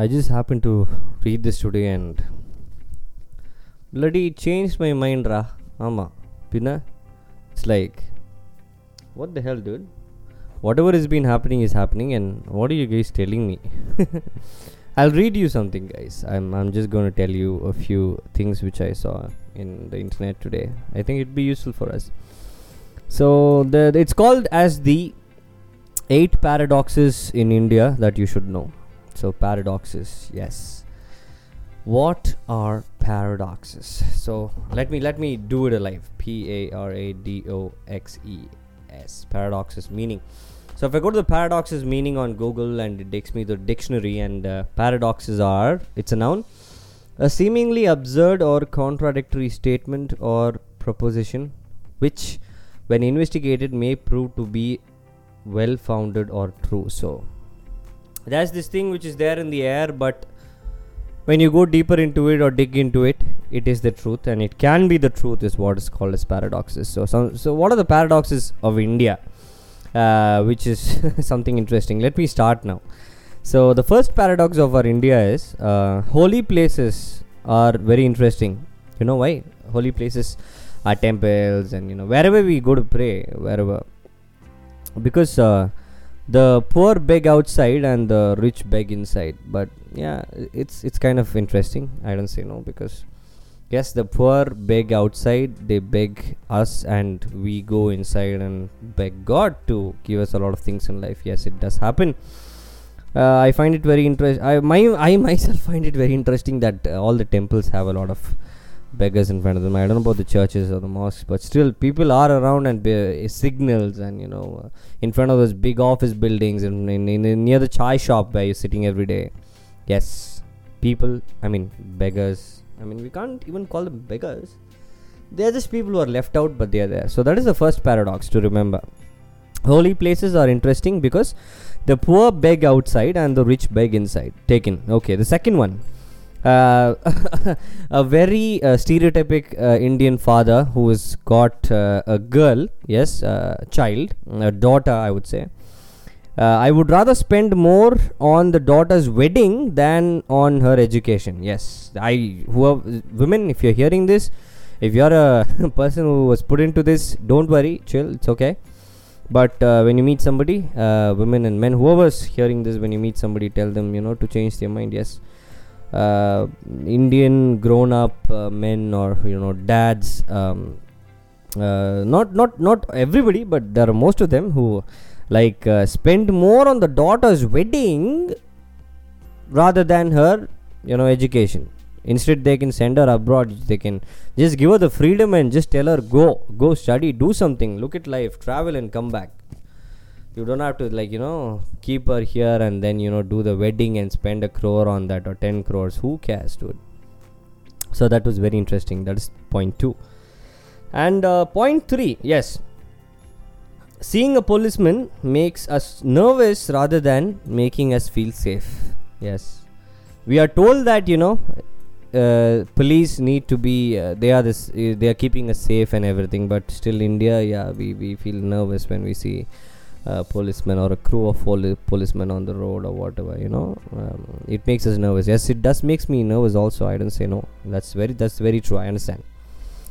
I just happened to read this today and bloody changed my mind, ra. Ama. Pina. It's like, what the hell, dude? Whatever has been happening is happening, and what are you guys telling me? I'll read you something, guys. I'm, I'm just going to tell you a few things which I saw in the internet today. I think it'd be useful for us. So, the, it's called as the eight paradoxes in India that you should know. So, paradoxes, yes. What are paradoxes? So, let me let me do it alive. P A R A D O X E S. Paradoxes meaning. So, if I go to the paradoxes meaning on Google and it takes me the dictionary, and uh, paradoxes are it's a noun, a seemingly absurd or contradictory statement or proposition which, when investigated, may prove to be well founded or true. So, that's this thing which is there in the air, but when you go deeper into it or dig into it, it is the truth, and it can be the truth, is what is called as paradoxes. So, some, so what are the paradoxes of India? Uh, which is something interesting. Let me start now. So, the first paradox of our India is uh, holy places are very interesting. You know why? Holy places are temples, and you know, wherever we go to pray, wherever, because uh, the poor beg outside and the rich beg inside. But yeah, it's it's kind of interesting. I don't say no because yes the poor beg outside they beg us and we go inside and beg god to give us a lot of things in life yes it does happen uh, i find it very interesting i my i myself find it very interesting that uh, all the temples have a lot of beggars in front of them i don't know about the churches or the mosques but still people are around and be, signals and you know uh, in front of those big office buildings and in, in, in, near the chai shop where you're sitting every day yes people i mean beggars I mean, we can't even call them beggars. They are just people who are left out, but they are there. So, that is the first paradox to remember. Holy places are interesting because the poor beg outside and the rich beg inside. Taken. Okay, the second one. Uh, a very uh, stereotypic uh, Indian father who has got uh, a girl, yes, a child, a daughter, I would say uh, I would rather spend more on the daughter's wedding than on her education. Yes, I who are women. If you're hearing this, if you're a person who was put into this, don't worry, chill. It's okay. But uh, when you meet somebody, uh, women and men, whoever's hearing this, when you meet somebody, tell them you know to change their mind. Yes, uh, Indian grown-up uh, men or you know dads. Um, uh, not not not everybody, but there are most of them who like uh, spend more on the daughter's wedding rather than her you know education. Instead they can send her abroad. They can just give her the freedom and just tell her go go study do something. Look at life. Travel and come back you don't have to like you know keep her here and then you know do the wedding and spend a crore on that or 10 crores. Who cares dude? So that was very interesting. That is point 2 and uh, point 3 yes. Seeing a policeman makes us nervous rather than making us feel safe. Yes, we are told that you know uh, police need to be uh, they are this uh, they are keeping us safe and everything, but still India, yeah, we we feel nervous when we see. A policeman or a crew of poli- policemen on the road or whatever you know um, it makes us nervous. Yes it does makes me nervous also i don't say no. That's very that's very true i understand.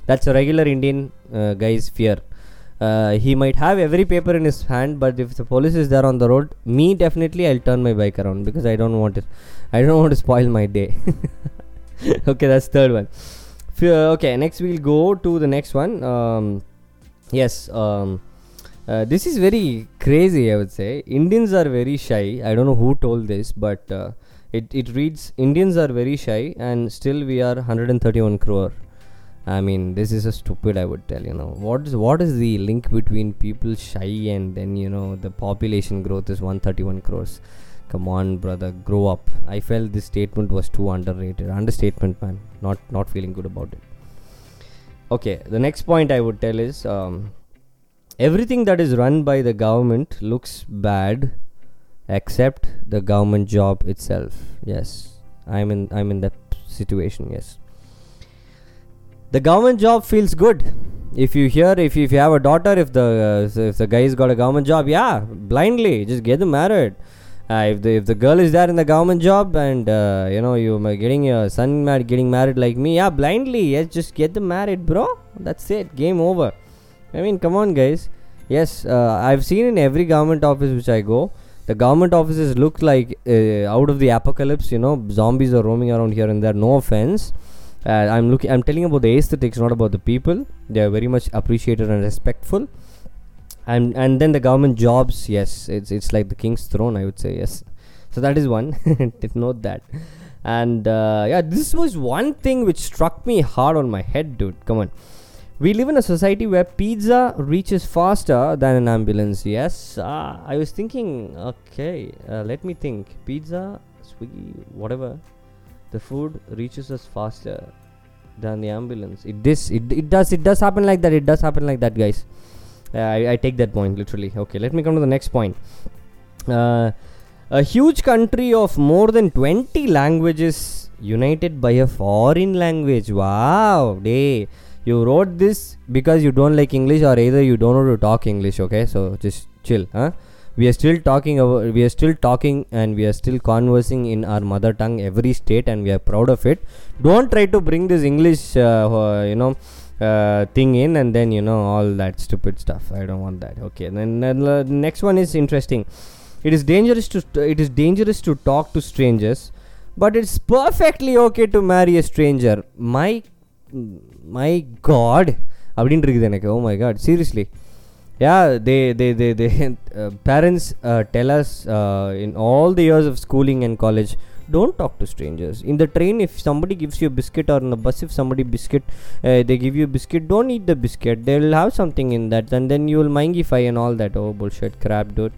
That's a regular indian uh, guy's fear. Uh, he might have every paper in his hand but if the police is there on the road me definitely i'll turn my bike around because i don't want it i don't want to spoil my day. Okay that's third one. Okay next we'll go to the next one. Um, yes um, uh, this is very crazy i would say indians are very shy i don't know who told this but uh, it, it reads indians are very shy and still we are 131 crore I mean, this is a stupid. I would tell you know what is what is the link between people shy and then you know the population growth is 131 crores. Come on, brother, grow up. I felt this statement was too underrated. Understatement, man. Not not feeling good about it. Okay, the next point I would tell is um, everything that is run by the government looks bad, except the government job itself. Yes, I'm in I'm in that situation. Yes the government job feels good if you hear if you, if you have a daughter if the uh, if the guy's got a government job yeah blindly just get them married uh, if the if the girl is there in the government job and uh, you know you are getting your son married, getting married like me, yeah, blindly, yes, just get them married, bro. That's it, game over. I mean, come on, guys. Yes, uh, I've seen in every government office which I go, the government offices look like uh, out of the apocalypse. You know, zombies are roaming around here and there. No offense. Uh, I'm looking. I'm telling about the aesthetics, not about the people. They are very much appreciated and respectful and and then the government jobs yes it's it's like the king's throne i would say yes so that is one note that and uh, yeah this was one thing which struck me hard on my head dude come on we live in a society where pizza reaches faster than an ambulance yes i was thinking okay uh, let me think pizza swiggy whatever the food reaches us faster than the ambulance it this it, it does it does happen like that it does happen like that guys uh, I, I, take that point literally. Okay, let me come to the next point. Uh, a huge country of more than 20 languages united by a foreign language. Wow, day. You wrote this because you don't like English, or either you don't know to talk English. Okay, so just chill, huh? We are still talking about, we are still talking, and we are still conversing in our mother tongue every state, and we are proud of it. Don't try to bring this English, uh, you know uh, thing in and then you know all that stupid stuff i don't want that okay then, the next one is interesting it is dangerous to it is dangerous to talk to strangers but it's perfectly okay to marry a stranger my my god அப்படின்னு இருக்குது எனக்கு oh my god seriously yeah they they they they uh, parents uh, tell us uh, in all the years of schooling and college don't talk to strangers in the train if somebody gives you a biscuit or in the bus if somebody biscuit uh, they give you a biscuit don't eat the biscuit they will have something in that and then you will mangify and all that oh bullshit crap dude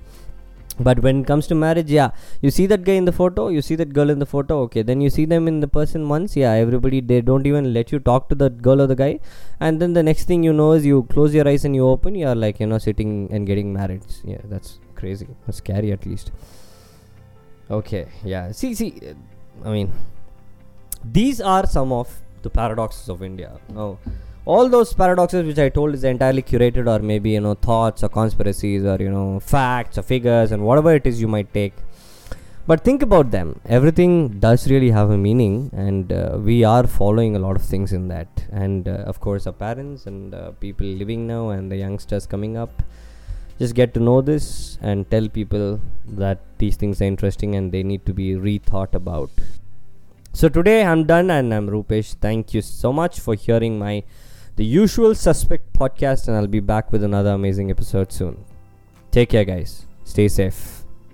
but when it comes to marriage yeah you see that guy in the photo you see that girl in the photo okay. Then you see them in the person once yeah everybody they don't even let you talk to that girl or the guy. And then the next thing you know is you close your eyes and you open you are like you know sitting and getting married. Yeah that's crazy. That's scary at least. Okay yeah. See see i mean these are some of the paradoxes of india. Oh all those paradoxes which i told is entirely curated or maybe you know thoughts or conspiracies or you know facts or figures and whatever it is you might take but think about them everything does really have a meaning and uh, we are following a lot of things in that and uh, of course our parents and uh, people living now and the youngsters coming up just get to know this and tell people that these things are interesting and they need to be rethought about. So today I'm done and I'm Rupesh. Thank you so much for hearing my the usual suspect podcast and I'll be back with another amazing episode soon. Take care guys. Stay safe.